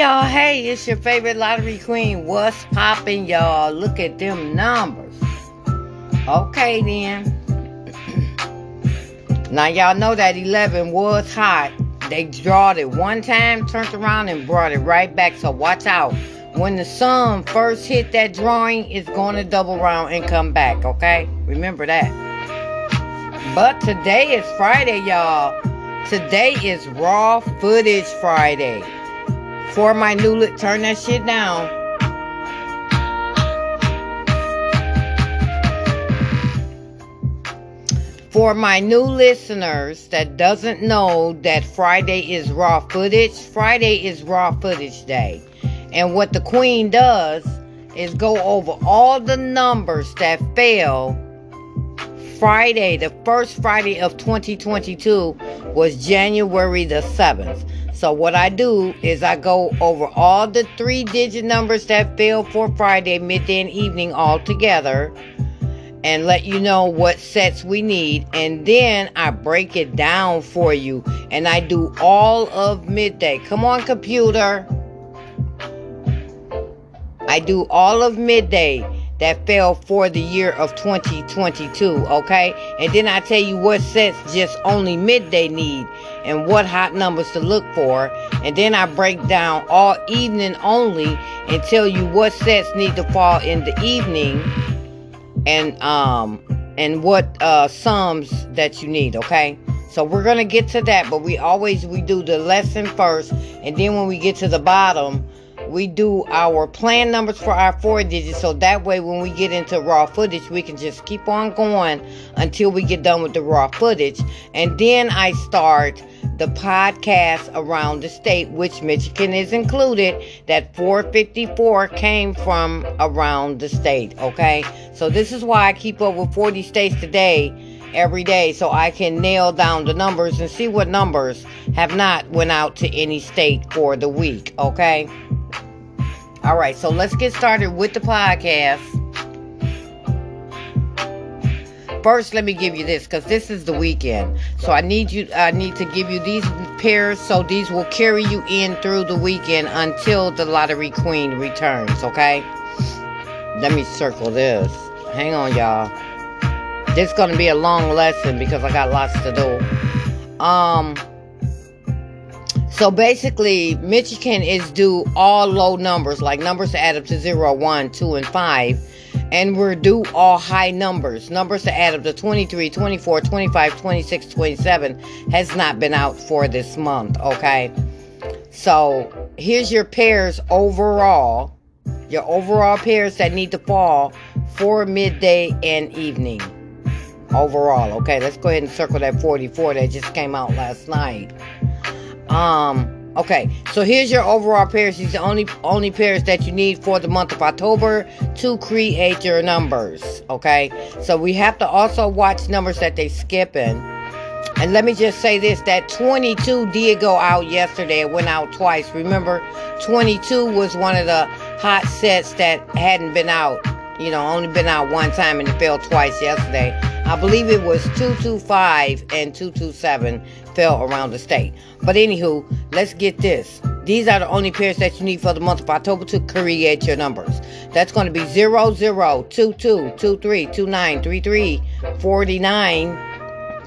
y'all. Hey, it's your favorite lottery queen. What's popping, y'all? Look at them numbers. Okay, then. now, y'all know that 11 was hot. They drawed it one time, turned around, and brought it right back. So, watch out. When the sun first hit that drawing, it's going to double round and come back, okay? Remember that. But today is Friday, y'all. Today is Raw Footage Friday. For my new look, turn that shit down. For my new listeners that doesn't know that Friday is raw footage, Friday is raw footage day. And what the queen does is go over all the numbers that fell Friday, the first Friday of 2022 was January the 7th. So what I do is I go over all the three digit numbers that fell for Friday, midday, and evening all together and let you know what sets we need. And then I break it down for you. And I do all of midday. Come on, computer. I do all of midday that fell for the year of 2022, okay? And then I tell you what sets just only midday need and what hot numbers to look for. And then I break down all evening only and tell you what sets need to fall in the evening and um and what uh sums that you need, okay? So we're gonna get to that, but we always we do the lesson first, and then when we get to the bottom, we do our plan numbers for our four digits so that way when we get into raw footage we can just keep on going until we get done with the raw footage and then i start the podcast around the state which michigan is included that 454 came from around the state okay so this is why i keep up with 40 states today every day so I can nail down the numbers and see what numbers have not went out to any state for the week, okay? All right, so let's get started with the podcast. First, let me give you this because this is the weekend. So I need you I need to give you these pairs so these will carry you in through the weekend until the lottery queen returns, okay? Let me circle this. Hang on, y'all. This is to be a long lesson because I got lots to do. Um so basically, Michigan is due all low numbers, like numbers that add up to 0, 1, 2, and 5. And we're due all high numbers. Numbers to add up to 23, 24, 25, 26, 27 has not been out for this month, okay? So here's your pairs overall. Your overall pairs that need to fall for midday and evening. Overall, okay? Let's go ahead and circle that 44 that just came out last night. Um, okay, so here's your overall pairs. These are the only only pairs that you need for the month of October to create your numbers. Okay, so we have to also watch numbers that they skipping. And let me just say this that 22 did go out yesterday. It went out twice. Remember, 22 was one of the hot sets that hadn't been out. You know, only been out one time and it fell twice yesterday. I believe it was 225 and 227 fell around the state. But anywho, let's get this. These are the only pairs that you need for the month of October to create your numbers. That's going to be 00, 22, 23, 29, 33, 49,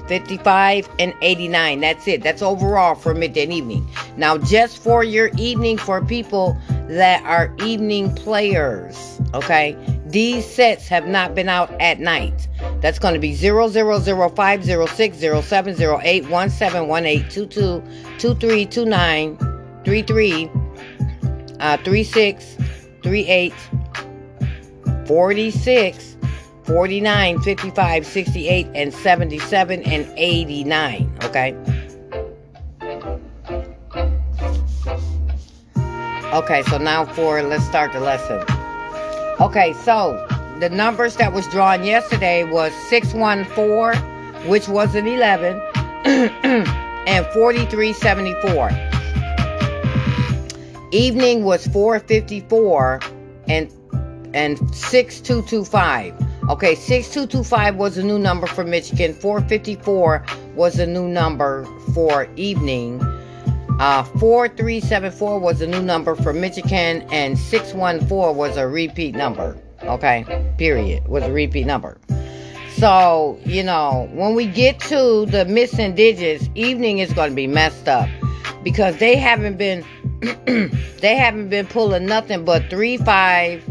55, and 89. That's it. That's overall for midday and evening. Now, just for your evening, for people that are evening players, okay? These sets have not been out at night. That's going to be 0005, 06, 07, 08, 17, 18, 22, 23, 29, 33, uh, 36, 38, 46, 49, 55, 68, and 77, and 89. Okay? Okay, so now for, let's start the lesson. Okay, so the numbers that was drawn yesterday was 614, which was an 11, and 4374. Evening was 454 and and 6225. Okay, 6225 was a new number for Michigan. 454 was a new number for evening. Uh, 4374 was a new number for Michigan, and 614 was a repeat number. Okay, period, was a repeat number. So, you know, when we get to the missing digits, evening is going to be messed up because they haven't been they haven't been pulling nothing but 3 5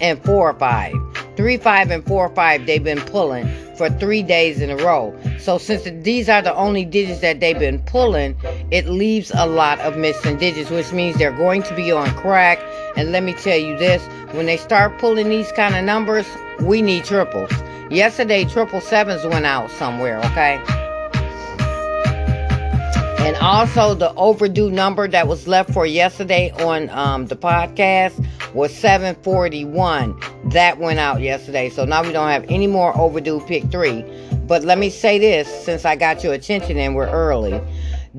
and 4 5. 3 5 and 4 5 they've been pulling for 3 days in a row. So since these are the only digits that they've been pulling, it leaves a lot of missing digits, which means they're going to be on crack. And let me tell you this, when they start pulling these kind of numbers, we need triples. Yesterday, triple sevens went out somewhere, okay? And also, the overdue number that was left for yesterday on um, the podcast was 741. That went out yesterday. So now we don't have any more overdue pick three. But let me say this since I got your attention and we're early.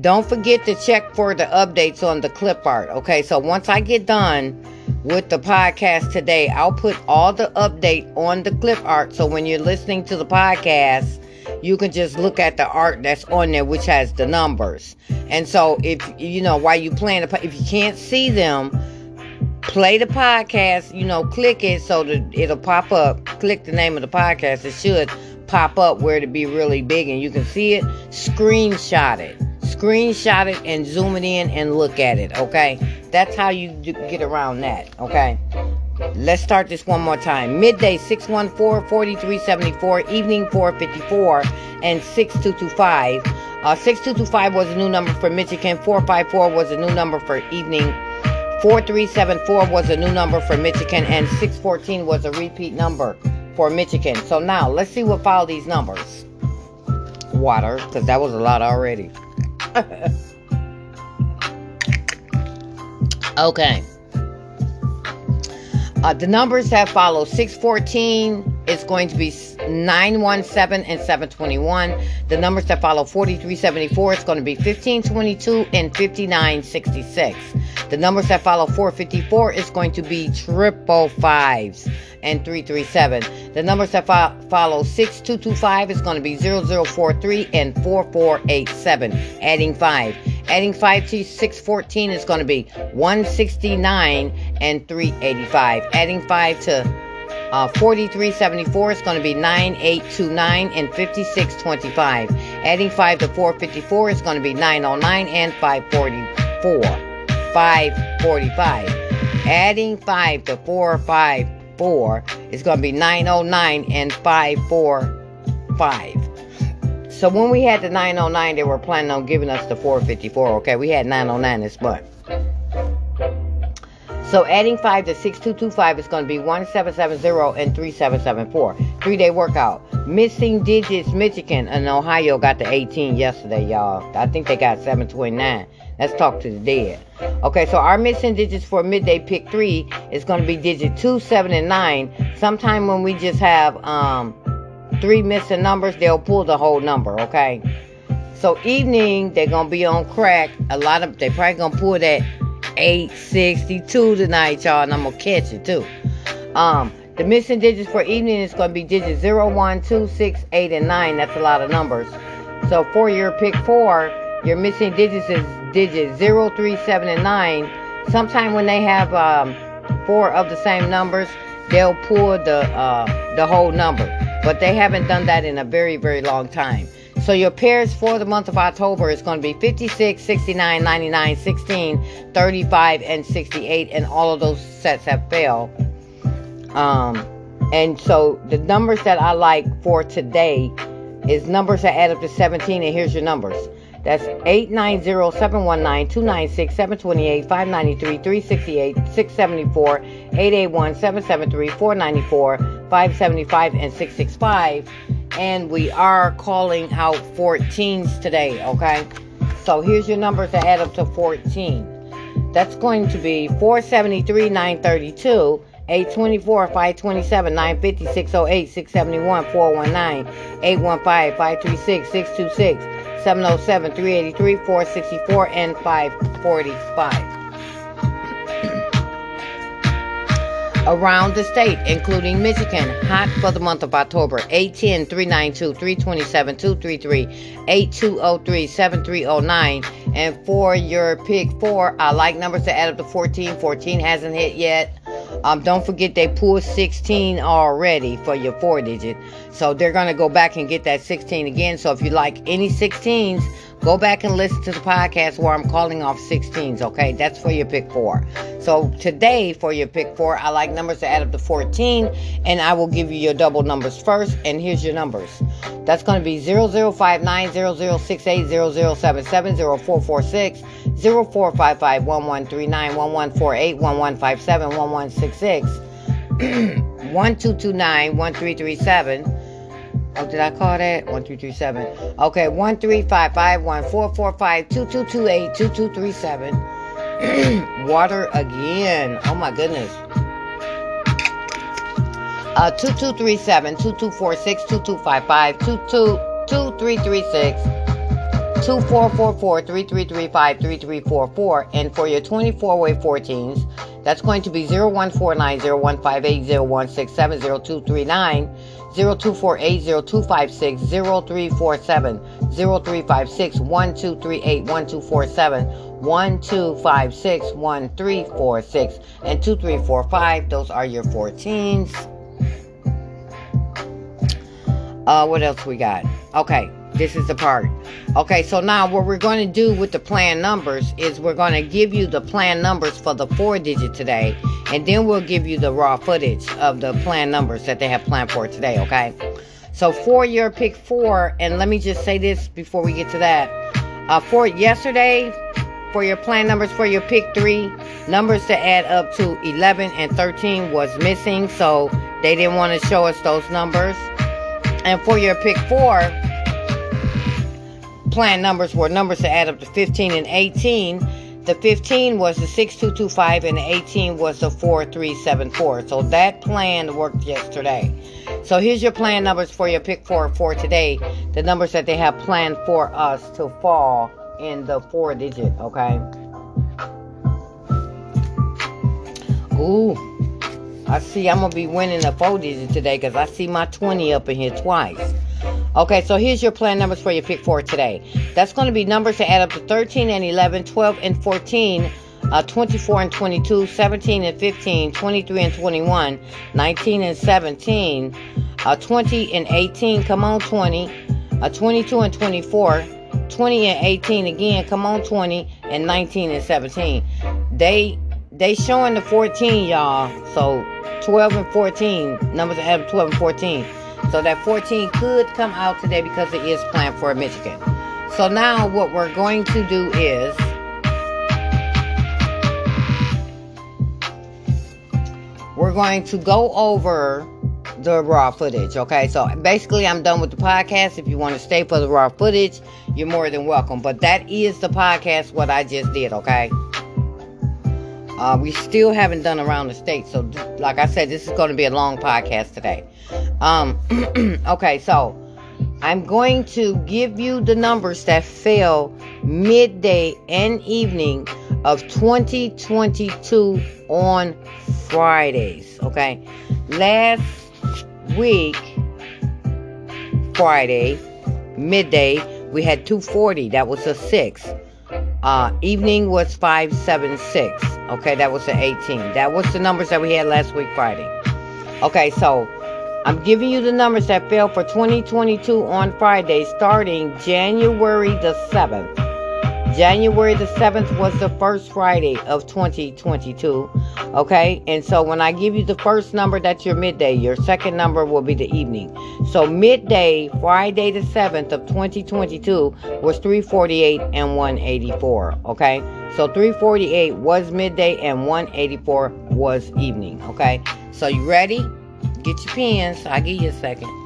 Don't forget to check for the updates on the clip art. Okay, so once I get done with the podcast today. I'll put all the update on the clip art so when you're listening to the podcast, you can just look at the art that's on there, which has the numbers. And so, if you know, while you the, if you can't see them, play the podcast. You know, click it so that it'll pop up. Click the name of the podcast. It should pop up where to be really big and you can see it. Screenshot it. Screenshot it and zoom it in and look at it. Okay. That's how you get around that, okay? Let's start this one more time. Midday 614 4374, evening 454, and 6225. Uh, 6225 was a new number for Michigan, 454 was a new number for evening, 4374 was a new number for Michigan, and 614 was a repeat number for Michigan. So now let's see what follow these numbers. Water, because that was a lot already. Okay. Uh, the numbers that follow 614 is going to be 917 and 721. The numbers that follow 4374 is going to be 1522 and 5966. The numbers that follow 454 is going to be triple fives and 337. The numbers that fo- follow 6225 is going to be 0043 and 4487, adding 5. Adding 5 to 614 is going to be 169 and 385. Adding 5 to uh, 4374 is going to be 9829 and 5625. Adding 5 to 454 is going to be 909 and 544. 545. Adding 5 to 454 is going to be 909 and 545. So when we had the 909, they were planning on giving us the 454. Okay, we had 909 this month. So adding 5 to 6225 is going to be 1770 and 3774. Three day workout. Missing digits, Michigan and Ohio got the 18 yesterday, y'all. I think they got 729. Let's talk to the dead. Okay, so our missing digits for midday pick three is going to be digit 2, 7, and 9. Sometime when we just have um, three missing numbers, they'll pull the whole number, okay? So evening, they're gonna be on crack. A lot of they probably gonna pull that 862 tonight, y'all, and I'm gonna catch it too. Um, the missing digits for evening is gonna be digits 0, 1, 2, 6, 8, and 9. That's a lot of numbers. So for your pick four, your missing digits is digits 0, 3, 7, and 9. Sometime when they have um, four of the same numbers, they'll pull the uh, the whole number but they haven't done that in a very, very long time. So your pairs for the month of October is going to be 56, 69, 99, 16, 35, and 68, and all of those sets have failed. Um, and so the numbers that I like for today is numbers that add up to 17, and here's your numbers. That's 890 719 296 728 593 368 674 881 773 494 575 and 665. And we are calling out 14s today, okay? So here's your numbers that add up to 14. That's going to be 473 932. 824 527 950 608 671 419 815 536 626 707 383 464 and 545. Around the state, including Michigan. Hot for the month of October. 810 392 327 233 8203 7309. And for your pick four, I like numbers to add up to 14. 14 hasn't hit yet. Um, don't forget they pulled 16 already for your four digit. So they're going to go back and get that 16 again. So if you like any 16s, Go back and listen to the podcast where I'm calling off 16s, okay? That's for your pick four. So today, for your pick four, I like numbers to add up to 14, and I will give you your double numbers first. And here's your numbers. That's going to be 0059 0068 0077 0446 0455 1139 1148 1157 1166 1229 1337 Oh, did I call that? One, two, three, seven. Okay, one, three, five, five, one, four, four, five, two, two, two, eight, two, two, three, seven. Water again. Oh my goodness. Uh, two, two, three, seven, two, two, four, six, two, two, five, five, two, two, two, three, three, six. 2444 3335 3344 and for your 24 way 14s that's going to be 0149 0158 0167 0239 0248 0256 0347 0356 1238 1247 1256 1346 and 2345 those are your 14s uh what else we got? Okay this is the part. Okay, so now what we're going to do with the plan numbers is we're going to give you the plan numbers for the four digit today, and then we'll give you the raw footage of the plan numbers that they have planned for today, okay? So for your pick four, and let me just say this before we get to that. Uh, for yesterday, for your plan numbers for your pick three, numbers to add up to 11 and 13 was missing, so they didn't want to show us those numbers. And for your pick four, plan numbers were numbers to add up to 15 and 18. The 15 was the 6225 and the 18 was the 4374. So that plan worked yesterday. So here's your plan numbers for your pick four for today. The numbers that they have planned for us to fall in the four digit, okay? Ooh. I see I'm to be winning the four digit today because I see my 20 up in here twice. Okay, so here's your plan numbers for your pick four today. That's going to be numbers to add up to 13 and 11, 12 and 14, uh, 24 and 22, 17 and 15, 23 and 21, 19 and 17, uh, 20 and 18, come on 20, uh, 22 and 24, 20 and 18 again, come on 20, and 19 and 17. They they showing the 14, y'all. So 12 and 14, numbers to add up 12 and 14. So that 14 could come out today because it is planned for Michigan. So now what we're going to do is we're going to go over the raw footage. Okay, so basically, I'm done with the podcast. If you want to stay for the raw footage, you're more than welcome. But that is the podcast, what I just did. Okay. Uh, we still haven't done around the state, so like I said, this is going to be a long podcast today. Um, okay, so I'm going to give you the numbers that fell midday and evening of 2022 on Fridays. Okay, last week, Friday, midday, we had 240. That was a six. Uh, evening was 576. Okay, that was the 18. That was the numbers that we had last week, Friday. Okay, so I'm giving you the numbers that fell for 2022 on Friday, starting January the 7th. January the 7th was the first Friday of 2022. Okay, and so when I give you the first number, that's your midday. Your second number will be the evening. So midday, Friday the 7th of 2022 was 348 and 184. Okay, so 348 was midday and 184 was evening. Okay, so you ready? Get your pens. I'll give you a second.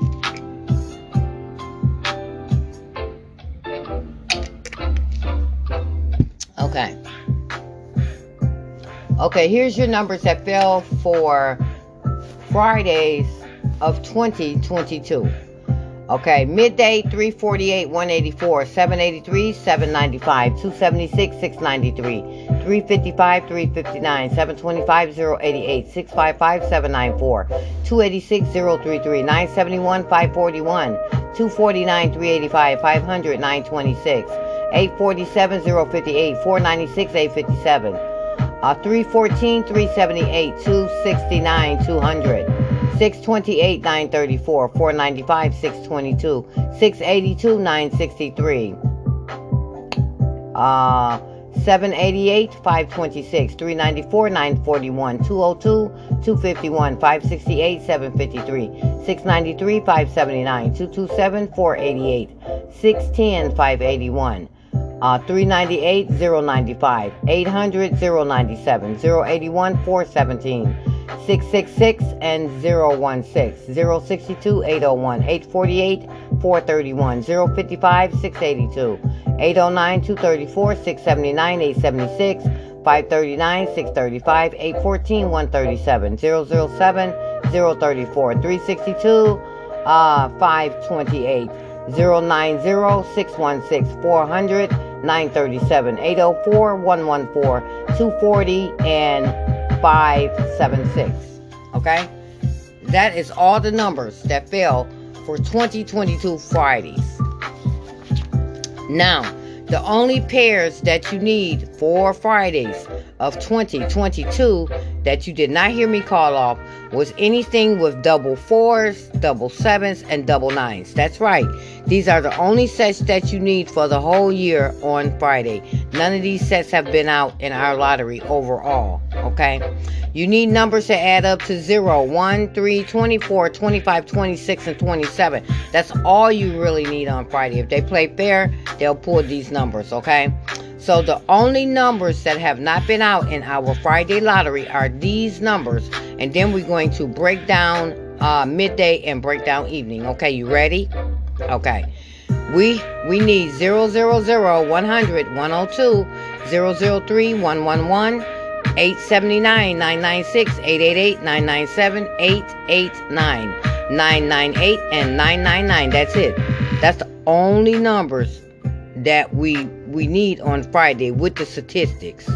Okay, here's your numbers that fell for Fridays of 2022. Okay, midday 348, 184, 783, 795, 276, 693, 355, 359, 725, 088, 655, 794, 286, 033, 971, 541, 249, 385, 500, 926, 847, 058, 496, 857, uh, 314, 378, 269, 200. 628 934 495 622 682 963 uh 788 526 394 941 202 251 568 753 693 579 227 488 610 581 uh, 398 095 800 097 081 417 666 and 016 062 801 848 431 055 682 809 234 679 876 539 635 814 137 007 034 362 uh 528 090 616 400 937 804 114 240 and 576. Okay? That is all the numbers that fell for 2022 Fridays. Now, the only pairs that you need for Fridays of 2022 that you did not hear me call off was anything with double fours, double sevens, and double nines. That's right. These are the only sets that you need for the whole year on Friday. None of these sets have been out in our lottery overall. Okay? You need numbers to add up to 0, 1, 3, 24, 25, 26, and 27. That's all you really need on Friday. If they play fair, they'll pull these numbers. Okay? So the only numbers that have not been out in our Friday lottery are these numbers. And then we're going to break down uh, midday and break down evening. Okay, you ready? Okay. We we need 000, 100, 102, 003, 111, 879, 996, 888, 997, 889, 998, and 999. That's it. That's the only numbers that we we need on Friday with the statistics.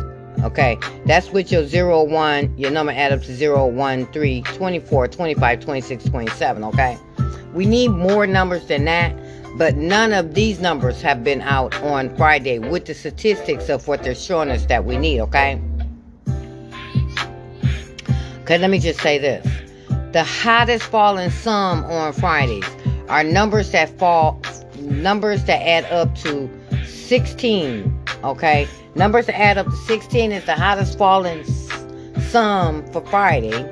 Okay, that's with your 0, 1, your number add up to 0, 1, 3, 24, 25, 26, 27. Okay, we need more numbers than that, but none of these numbers have been out on Friday with the statistics of what they're showing us that we need. Okay, okay, let me just say this the hottest falling sum on Fridays are numbers that fall, numbers that add up to 16. Okay, numbers to add up to 16 is the hottest falling sum for Friday,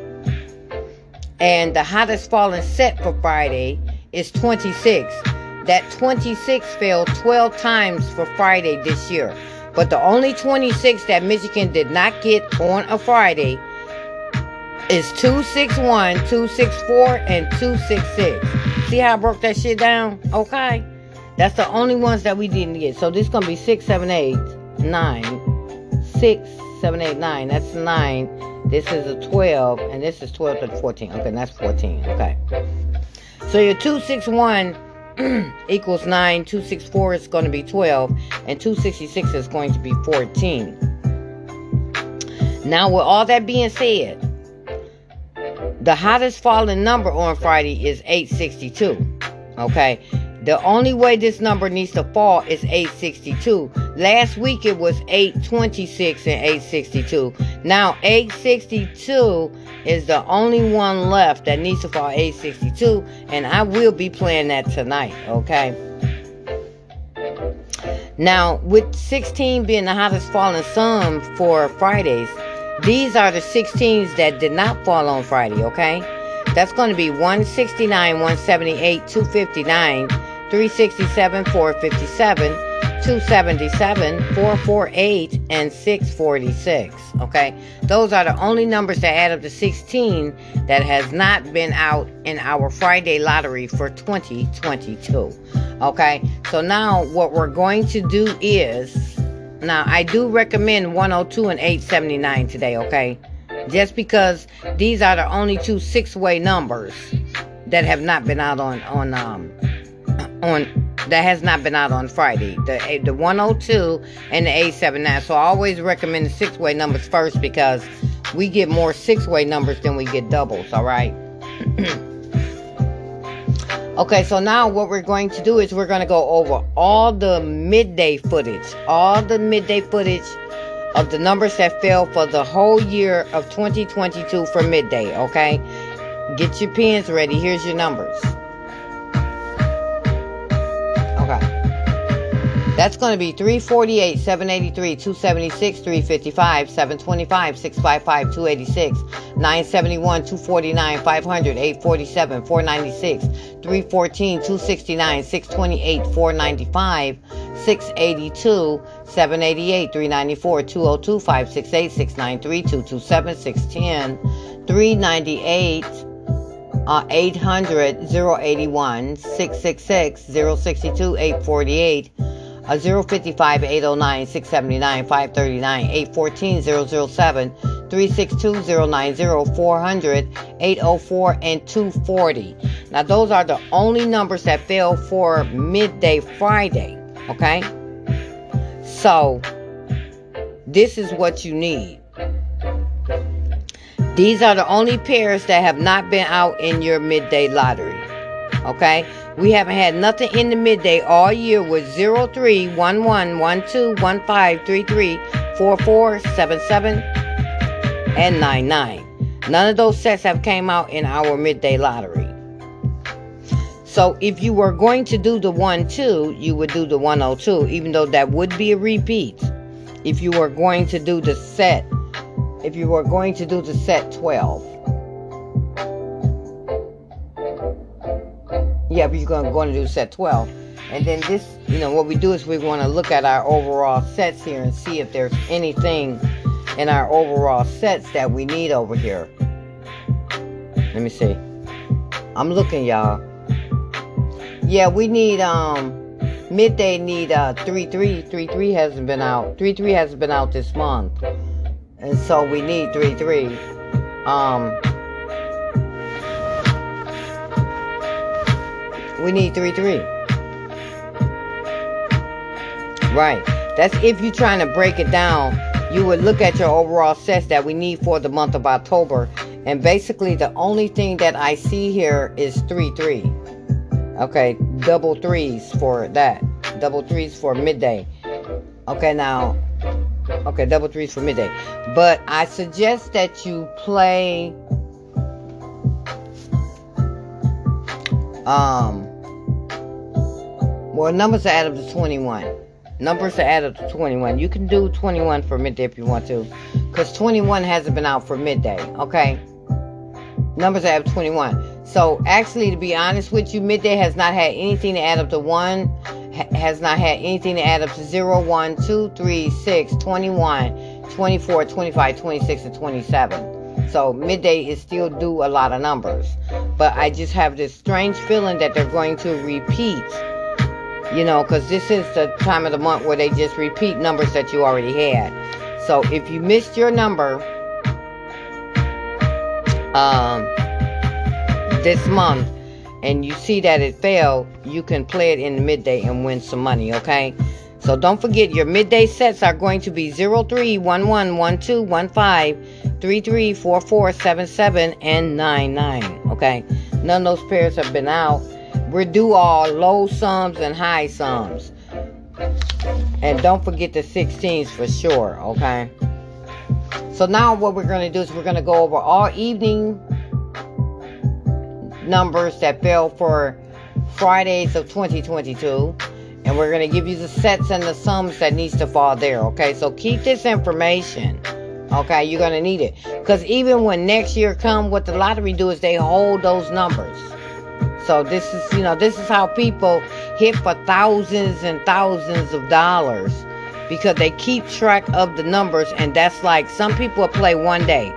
and the hottest falling set for Friday is 26. That 26 fell 12 times for Friday this year. But the only 26 that Michigan did not get on a Friday is 261, 264, and 266. See how I broke that shit down? Okay. That's the only ones that we didn't get. So this is gonna be six, seven, eight, nine, six, seven, eight, nine. That's nine. This is a twelve, and this is twelve to fourteen. Okay, that's fourteen. Okay. So your two six one equals nine. Two six four is going to be twelve, and two sixty six is going to be fourteen. Now, with all that being said, the hottest falling number on Friday is 862. Okay. The only way this number needs to fall is 862. Last week it was 826 and 862. Now 862 is the only one left that needs to fall 862 and I will be playing that tonight, okay? Now, with 16 being the hottest falling sum for Fridays, these are the 16s that did not fall on Friday, okay? That's going to be 169, 178, 259, 367, 457, 277, 448, and 646. Okay, those are the only numbers that add up to 16 that has not been out in our Friday lottery for 2022. Okay, so now what we're going to do is now I do recommend 102 and 879 today. Okay, just because these are the only two six way numbers that have not been out on on um on that has not been out on Friday. The the 102 and the 879. So I always recommend the six way numbers first because we get more six way numbers than we get doubles. All right. okay, so now what we're going to do is we're going to go over all the midday footage, all the midday footage of the numbers that fell for the whole year of 2022 for midday. Okay, get your pens ready. Here's your numbers. That's going to be 348, 783, 276, 355, 725, 655, 286, 971, 249, 500, 847, 496, 314, 269, 628, 495, 682, 788, 394, 202, 568, 693, 227, 610, 398, uh, 800, 081, 666, 062, 848, uh, 055 809 679 539 814 007 362 090 400 804 and 240. Now, those are the only numbers that fell for midday Friday. Okay? So, this is what you need. These are the only pairs that have not been out in your midday lottery. Okay? We haven't had nothing in the midday all year with 03, 11, 12, 15, 33, 44, 77, and 99. None of those sets have came out in our midday lottery. So if you were going to do the 1 2, you would do the 102, even though that would be a repeat. If you were going to do the set, if you were going to do the set 12. Yeah, we're going, going to do set 12. And then this, you know, what we do is we want to look at our overall sets here and see if there's anything in our overall sets that we need over here. Let me see. I'm looking, y'all. Yeah, we need, um, midday need, uh, 3 3. 3 3 hasn't been out. 3 3 hasn't been out this month. And so we need 3 3. Um, we need 3 3. Right. That's if you're trying to break it down, you would look at your overall sets that we need for the month of October. And basically, the only thing that I see here is 3 3. Okay, double threes for that. Double threes for midday. Okay, now. Okay, double threes for midday. But I suggest that you play. Um, well, numbers are added to 21. Numbers are added up to 21. You can do 21 for midday if you want to. Because 21 hasn't been out for midday. Okay? Numbers are added to 21. So, actually, to be honest with you, midday has not had anything to add up to 1. has not had anything to add up to 0, 1, 2, 3, 6, 21, 24, 25, 26, and 27. So midday is still due a lot of numbers. But I just have this strange feeling that they're going to repeat you know, because this is the time of the month where they just repeat numbers that you already had. So if you missed your number um, this month and you see that it failed, you can play it in the midday and win some money, okay? So don't forget your midday sets are going to be 03, 11, 12, 15, 33, 44, 77, and 99, okay? None of those pairs have been out we do all low sums and high sums. And don't forget the 16s for sure, okay? So now what we're going to do is we're going to go over all evening numbers that fell for Fridays of 2022 and we're going to give you the sets and the sums that needs to fall there, okay? So keep this information. Okay, you're going to need it cuz even when next year come what the lottery do is they hold those numbers. So this is, you know, this is how people hit for thousands and thousands of dollars because they keep track of the numbers and that's like some people play one day.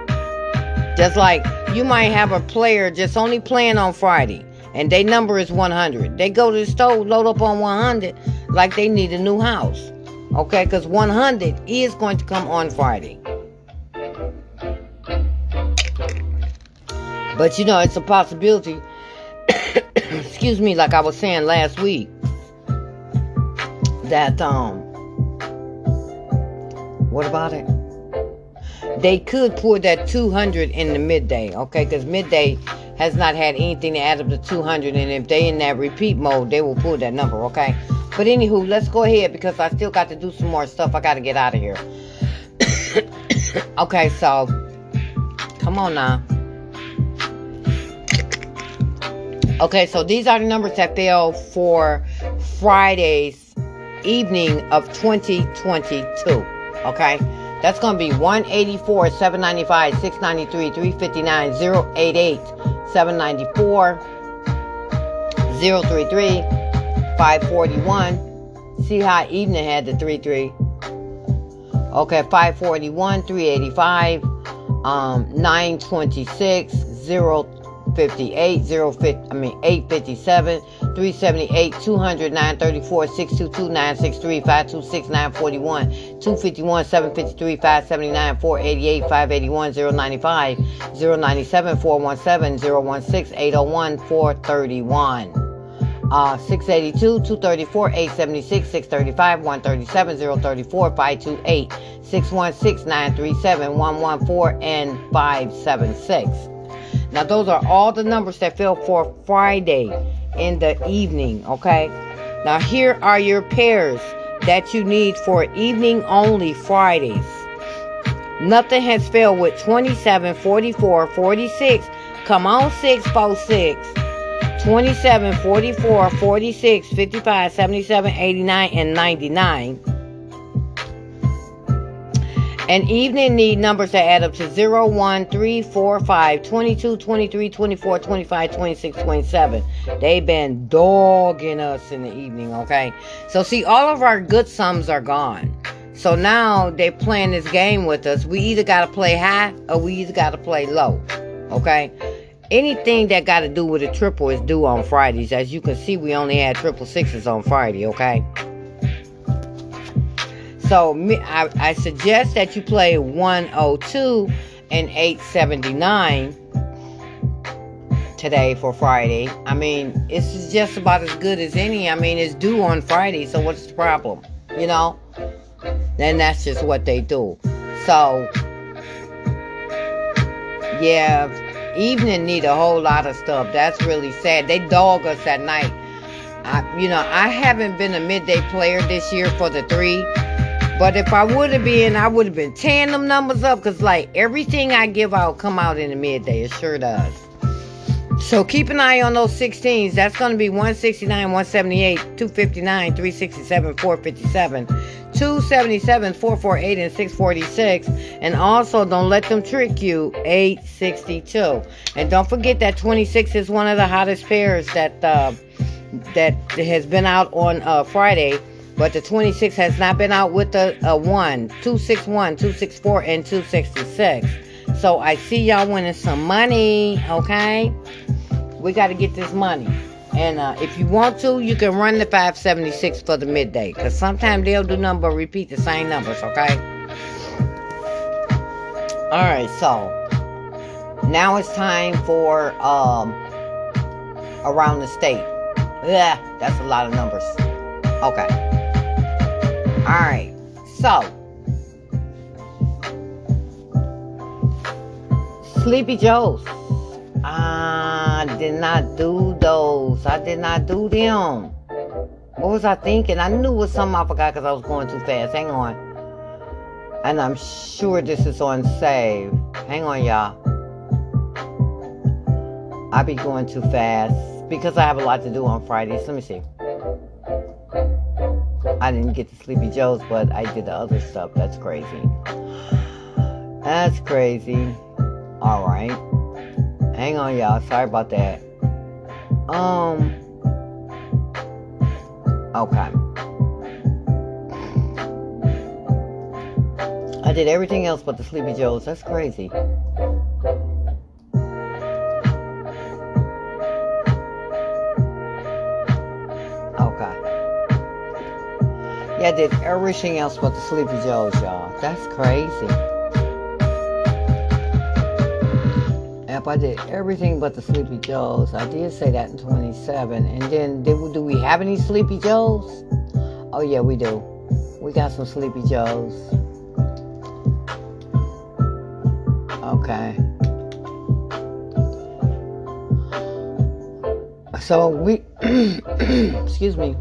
Just like you might have a player just only playing on Friday and their number is 100. They go to the store, load up on 100 like they need a new house. Okay, because 100 is going to come on Friday. But you know, it's a possibility excuse me, like I was saying last week, that um, what about it? They could pour that 200 in the midday, okay? Because midday has not had anything to add up to 200, and if they in that repeat mode, they will pull that number, okay? But anywho, let's go ahead because I still got to do some more stuff. I got to get out of here. okay, so come on now. Okay, so these are the numbers that fell for Friday's evening of 2022. Okay, that's going to be 184, 795, 693, 359, 088, 794, 033, 541. See how evening had the 33. Okay, 541, 385, um, 926, 0 58, 050, I mean 857, 378, 200, 934, 622, 963, 526, 941, 251, 753, 579, 488, 581, 095, 097, 417, 016, 801, 431. Uh, 682, 234, 876, 635, 137, 034, 528, 616, 937, 114, and 576. Now, those are all the numbers that fell for Friday in the evening, okay? Now, here are your pairs that you need for evening only Fridays. Nothing has failed with 27, 44, 46. Come on, 646. 27, 44, 46, 55, 77, 89, and 99. And evening need numbers that add up to 0, 1, 3, 4, 5, 22, 23, 24, 25, 26, 27. They've been dogging us in the evening, okay? So, see, all of our good sums are gone. So now they're playing this game with us. We either got to play high or we either got to play low, okay? Anything that got to do with a triple is due on Fridays. As you can see, we only had triple sixes on Friday, okay? So I, I suggest that you play 102 and 879 today for Friday. I mean, it's just about as good as any. I mean, it's due on Friday, so what's the problem? You know? Then that's just what they do. So, yeah, evening need a whole lot of stuff. That's really sad. They dog us at night. I, you know, I haven't been a midday player this year for the three. But if I would have been, I would have been tearing them numbers up because, like, everything I give out come out in the midday. It sure does. So keep an eye on those 16s. That's going to be 169, 178, 259, 367, 457, 277, 448, and 646. And also, don't let them trick you, 862. And don't forget that 26 is one of the hottest pairs that uh, that has been out on uh, Friday. But the 26 has not been out with the uh, 1, 261, 264, and 266. So I see y'all winning some money, okay? We got to get this money. And uh, if you want to, you can run the 576 for the midday. Because sometimes they'll do number repeat the same numbers, okay? Alright, so now it's time for um around the state. Yeah, that's a lot of numbers. Okay. Alright, so Sleepy Joe's. I did not do those. I did not do them. What was I thinking? I knew it was something I forgot because I was going too fast. Hang on. And I'm sure this is on save. Hang on, y'all. I be going too fast because I have a lot to do on Fridays. Let me see. I didn't get to Sleepy Joe's, but I did the other stuff. That's crazy. That's crazy. Alright. Hang on, y'all. Sorry about that. Um. Okay. I did everything else but the Sleepy Joe's. That's crazy. Yeah, I did everything else but the Sleepy Joes, y'all. That's crazy. Yep, I did everything but the Sleepy Joes. I did say that in 27. And then, did do we have any Sleepy Joes? Oh, yeah, we do. We got some Sleepy Joes. Okay. So we, excuse me.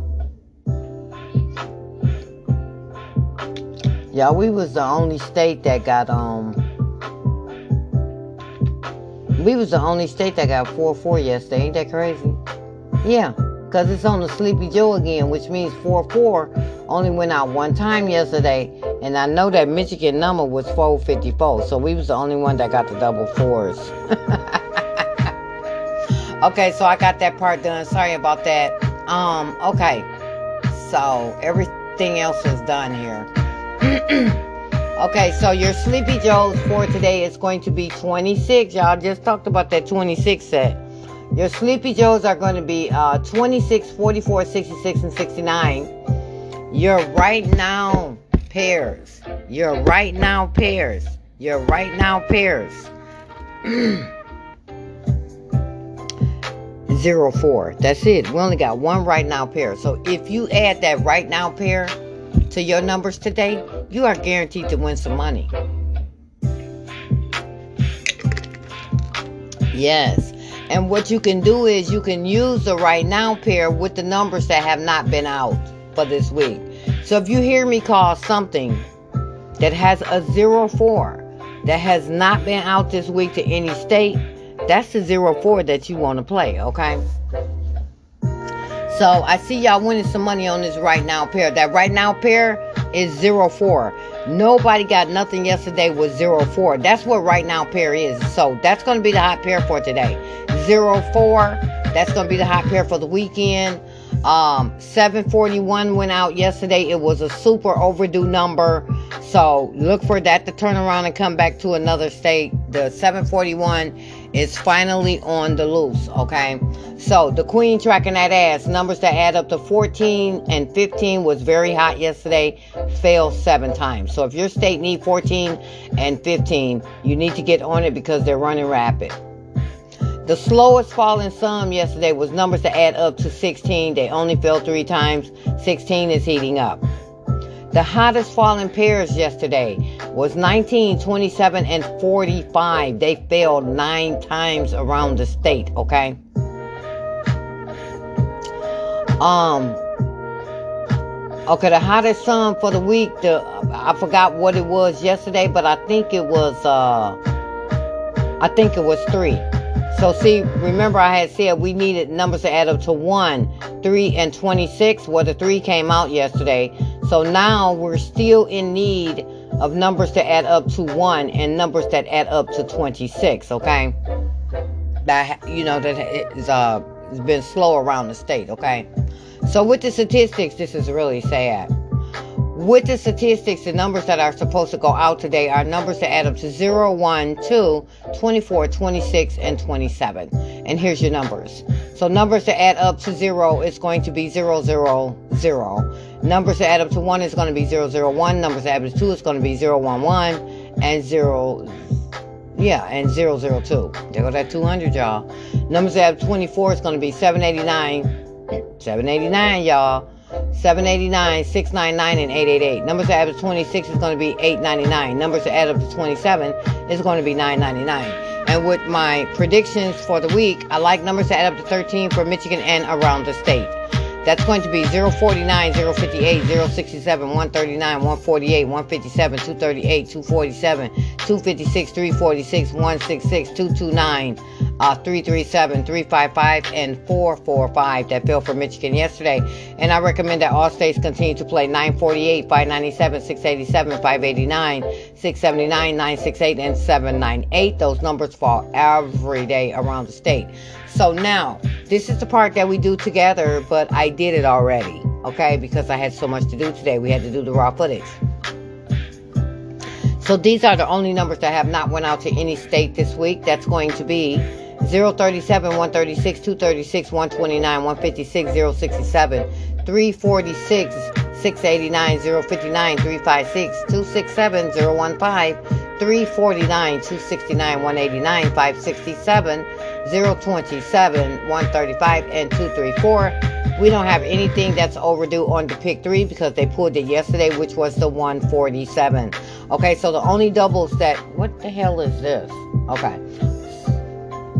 Yeah, we was the only state that got um. We was the only state that got four four yesterday. Ain't that crazy? Yeah, cause it's on the Sleepy Joe again, which means four four only went out one time yesterday, and I know that Michigan number was 454, so we was the only one that got the double fours. okay, so I got that part done. Sorry about that. Um, okay. So everything else is done here. okay, so your Sleepy Joes for today is going to be 26. Y'all just talked about that 26 set. Your Sleepy Joes are going to be uh, 26, 44, 66, and 69. Your right now pairs. Your right now pairs. Your right now pairs. Zero four. That's it. We only got one right now pair. So if you add that right now pair to your numbers today, you are guaranteed to win some money. Yes. And what you can do is you can use the right now pair with the numbers that have not been out for this week. So if you hear me call something that has a zero four that has not been out this week to any state, that's the zero four that you want to play, okay? So I see y'all winning some money on this right now pair. That right now pair is zero four. Nobody got nothing yesterday with zero four. That's what right now pair is. So that's going to be the hot pair for today. Zero four. That's going to be the hot pair for the weekend. Um, 741 went out yesterday. It was a super overdue number. So look for that to turn around and come back to another state. The 741 is finally on the loose, okay? So the queen tracking that ass, numbers that add up to 14 and 15 was very hot yesterday, failed seven times. So if your state need 14 and 15, you need to get on it because they're running rapid. The slowest falling sum yesterday was numbers that add up to 16. They only fell three times. 16 is heating up. The hottest falling pairs yesterday was 19, 27, and 45. They fell nine times around the state, okay? Um Okay, the hottest sun for the week, the I forgot what it was yesterday, but I think it was uh I think it was three. So see, remember I had said we needed numbers to add up to 1, 3, and 26. Well, the 3 came out yesterday. So now we're still in need of numbers to add up to 1 and numbers that add up to 26, okay? That, you know, that uh, has been slow around the state, okay? So with the statistics, this is really sad. With the statistics, the numbers that are supposed to go out today are numbers that add up to 0, 1, 2, 24, 26, and 27. And here's your numbers. So numbers that add up to 0 is going to be 0, 0, 0. Numbers that add up to 1 is going to be 0, 0, 1. Numbers that add up to 2 is going to be 0, 1, 1. And 0, yeah, and 0, 0, 2. There go that 200, y'all. Numbers that to 24 is going to be 789. 789, y'all. 789, 699, and 888. Numbers that add up to 26 is going to be 899. Numbers that add up to 27 is going to be 999. And with my predictions for the week, I like numbers that add up to 13 for Michigan and around the state. That's going to be 049, 058, 067, 139, 148, 157, 238, 247, 256, 346, 166, 229 uh, 337, 355, and 445 that fell for Michigan yesterday. And I recommend that all states continue to play 948, 597, 687, 589, 679, 968, and 798. Those numbers fall every day around the state. So now, this is the part that we do together, but I did it already, okay? Because I had so much to do today. We had to do the raw footage. So these are the only numbers that have not went out to any state this week. That's going to be 037, 136, 236, 129, 156, 067, 346, 689, 059, 356, 267, 015, 349, 269, 189, 567, 027, 135, and 234. We don't have anything that's overdue on the pick three because they pulled it yesterday, which was the 147. Okay, so the only doubles that. What the hell is this? Okay.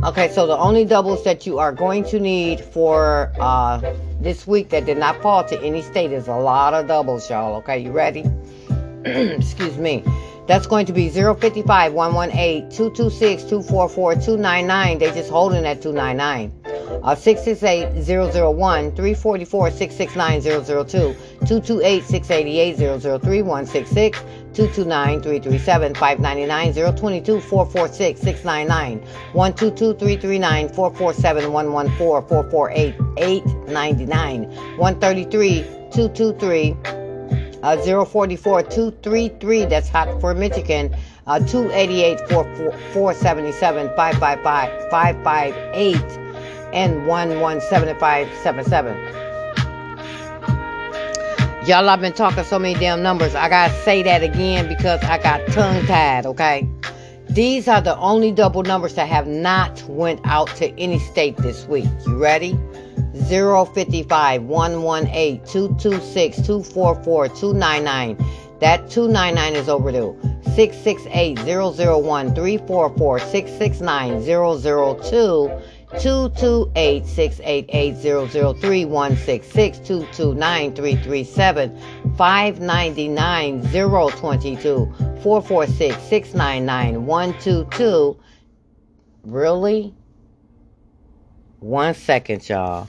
Okay, so the only doubles that you are going to need for uh, this week that did not fall to any state is a lot of doubles, y'all. Okay, you ready? Excuse me. That's going to be 055 118 226 244 299. They're just holding at 299. Uh, 668 001 344 669 002 228 688 003 166 uh, 044 233, that's hot for Michigan, uh, 288 477 555 558 and 117577. Y'all, I've been talking so many damn numbers. I gotta say that again because I got tongue tied, okay? These are the only double numbers that have not went out to any state this week. You ready? 055 118 226 244 299. That 299 is overdue. 668 001 344 669 002 228 688 003 229 599 022 446 699 122. Really? One second, y'all.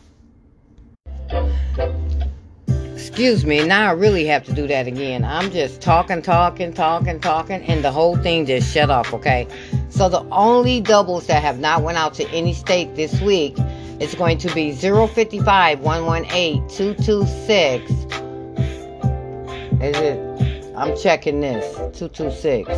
Excuse me, now I really have to do that again. I'm just talking, talking, talking, talking, and the whole thing just shut off, okay? So the only doubles that have not went out to any state this week is going to be 055 118 226. Is it? I'm checking this. 226.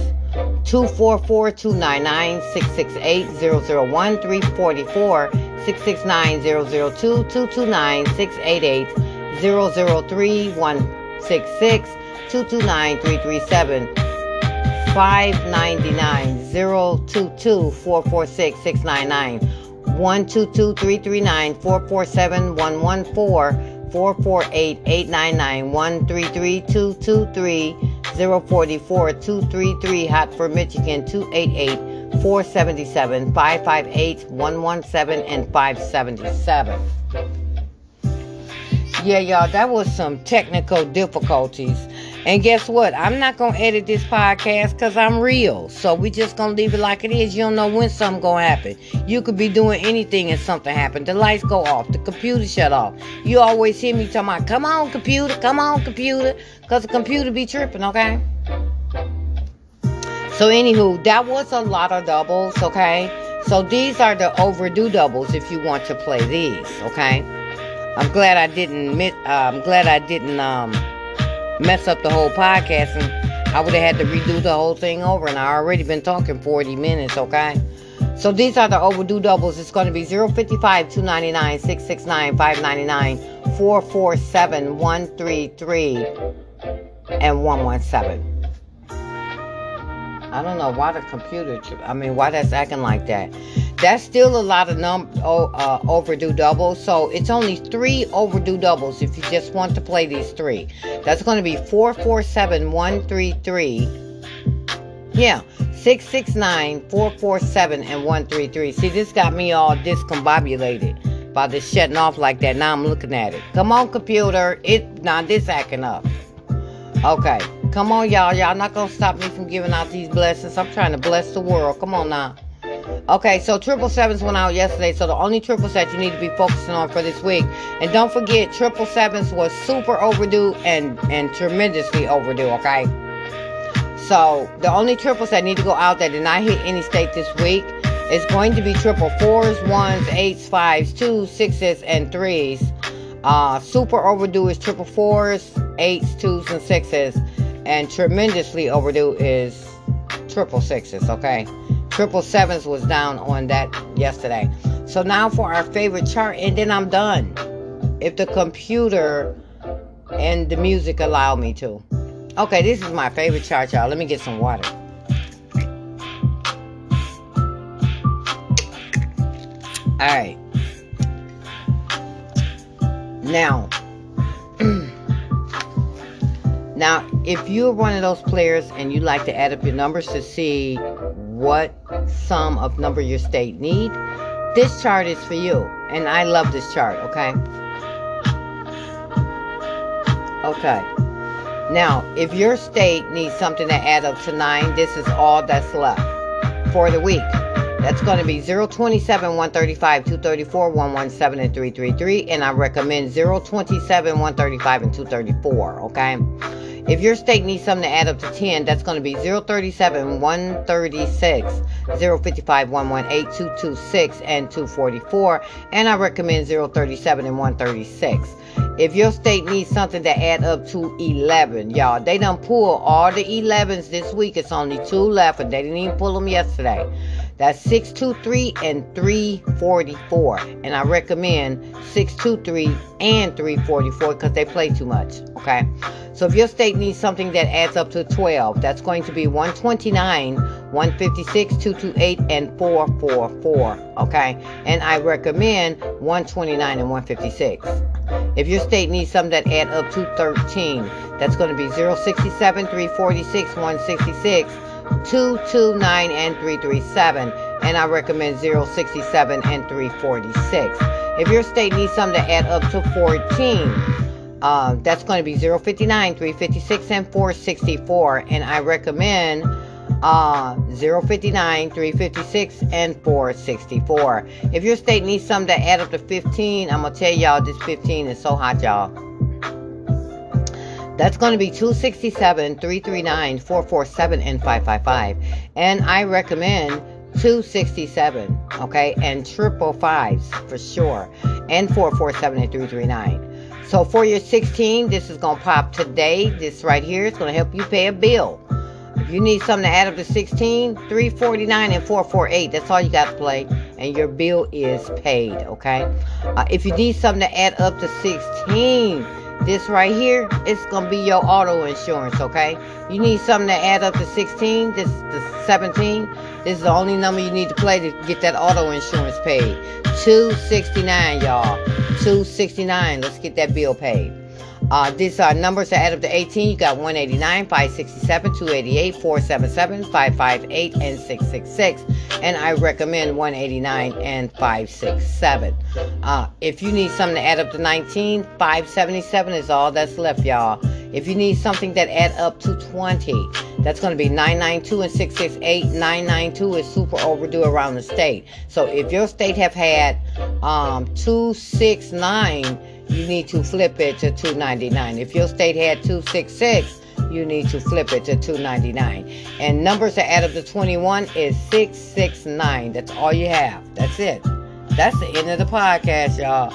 244 299 668 001 344 669 002 229 688 003 166 229 337 599 022 446 699 122 339 447 114 448 899 133 223 044 233 Hartford, Michigan 288 477 558 117 and 577. Yeah, y'all, that was some technical difficulties. And guess what? I'm not going to edit this podcast because I'm real. So we just to leave it like it is. You don't know when something to happen. You could be doing anything and something happen. The lights go off. The computer shut off. You always hear me talking about, come on, computer, come on, computer. Because the computer be tripping, okay? So, anywho, that was a lot of doubles, okay? So, these are the overdue doubles if you want to play these, okay? I'm glad I didn't uh, I'm glad I didn't, um, mess up the whole podcast and I would have had to redo the whole thing over and I already been talking 40 minutes, okay? So these are the overdue doubles. It's going to be 055 299 669 599 447 133 and 117. I don't know why the computer, I mean, why that's acting like that. That's still a lot of num uh, overdue doubles. So it's only three overdue doubles if you just want to play these three. That's going to be four four seven one three three. Yeah, 669 447 and 133. See, this got me all discombobulated by this shutting off like that. Now I'm looking at it. Come on, computer. It Now this acting up. Okay. Come on, y'all. Y'all not gonna stop me from giving out these blessings. I'm trying to bless the world. Come on now. Okay, so triple sevens went out yesterday. So the only triples that you need to be focusing on for this week. And don't forget, triple sevens was super overdue and and tremendously overdue. Okay. So the only triples that need to go out that did not hit any state this week is going to be triple fours, ones, eights, fives, twos, sixes, and threes. Uh, super overdue is triple fours, eights, twos, and sixes and tremendously overdue is triple sixes, okay? Triple sevens was down on that yesterday. So now for our favorite chart, and then I'm done. If the computer and the music allow me to. Okay, this is my favorite chart, y'all. Let me get some water. All right. Now, now, if you're one of those players and you like to add up your numbers to see what sum of number your state need, this chart is for you. And I love this chart, okay? Okay. Now, if your state needs something to add up to 9, this is all that's left for the week. That's going to be 027, 135, 234, 117, and 333. And I recommend 027, 135, and 234. Okay. If your state needs something to add up to 10, that's going to be 037, 136, 055, 118, 226, and 244. And I recommend 037 and 136. If your state needs something to add up to 11, y'all, they done pull all the 11s this week. It's only two left, and they didn't even pull them yesterday. That's 623 and 344. And I recommend 623 and 344 because they play too much. Okay. So if your state needs something that adds up to 12, that's going to be 129, 156, 228, and 444. Okay. And I recommend 129 and 156. If your state needs something that add up to 13, that's going to be 067, 346, 166. 229 and 337 and I recommend 067 and 346. If your state needs something to add up to 14, uh, that's going to be 059, 356, and 464. And I recommend uh, 059, 356, and 464. If your state needs something to add up to 15, I'm going to tell y'all this 15 is so hot, y'all. That's going to be 267, 339, 447, and 555. And I recommend 267, okay, and triple fives for sure, and 447 and 339. So for your 16, this is going to pop today. This right here is going to help you pay a bill. If you need something to add up to 16, 349 and 448, that's all you got to play, and your bill is paid, okay? Uh, if you need something to add up to 16, this right here, it's gonna be your auto insurance, okay? You need something to add up to 16, this is the 17. This is the only number you need to play to get that auto insurance paid. 269, y'all. 269. Let's get that bill paid. Uh, these are numbers that add up to 18. You got 189, 567, 288, 477, 558, and 666. And I recommend 189 and 567. Uh, if you need something to add up to 19, 577 is all that's left, y'all. If you need something that add up to 20, that's going to be 992 and 668. 992 is super overdue around the state. So if your state have had um, 269, you need to flip it to 299. If your state had 266, you need to flip it to 299. And numbers that add up to 21 is 669. That's all you have. That's it. That's the end of the podcast, y'all.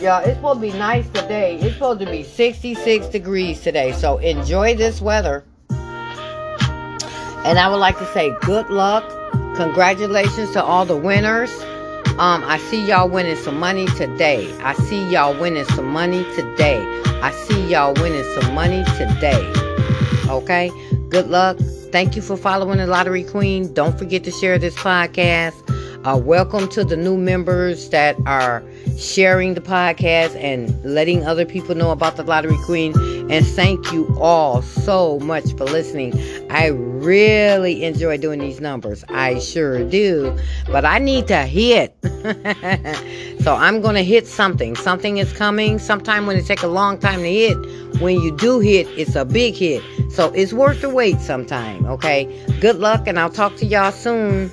Y'all, it's supposed to be nice today. It's supposed to be 66 degrees today. So enjoy this weather. And I would like to say good luck. Congratulations to all the winners. Um, I see y'all winning some money today. I see y'all winning some money today. I see y'all winning some money today. Okay? Good luck. Thank you for following the Lottery Queen. Don't forget to share this podcast. Uh, welcome to the new members that are sharing the podcast and letting other people know about the Lottery Queen. And thank you all so much for listening. I really enjoy doing these numbers. I sure do. But I need to hit. so I'm going to hit something. Something is coming. Sometime when it takes a long time to hit, when you do hit, it's a big hit. So it's worth the wait sometime. Okay. Good luck, and I'll talk to y'all soon.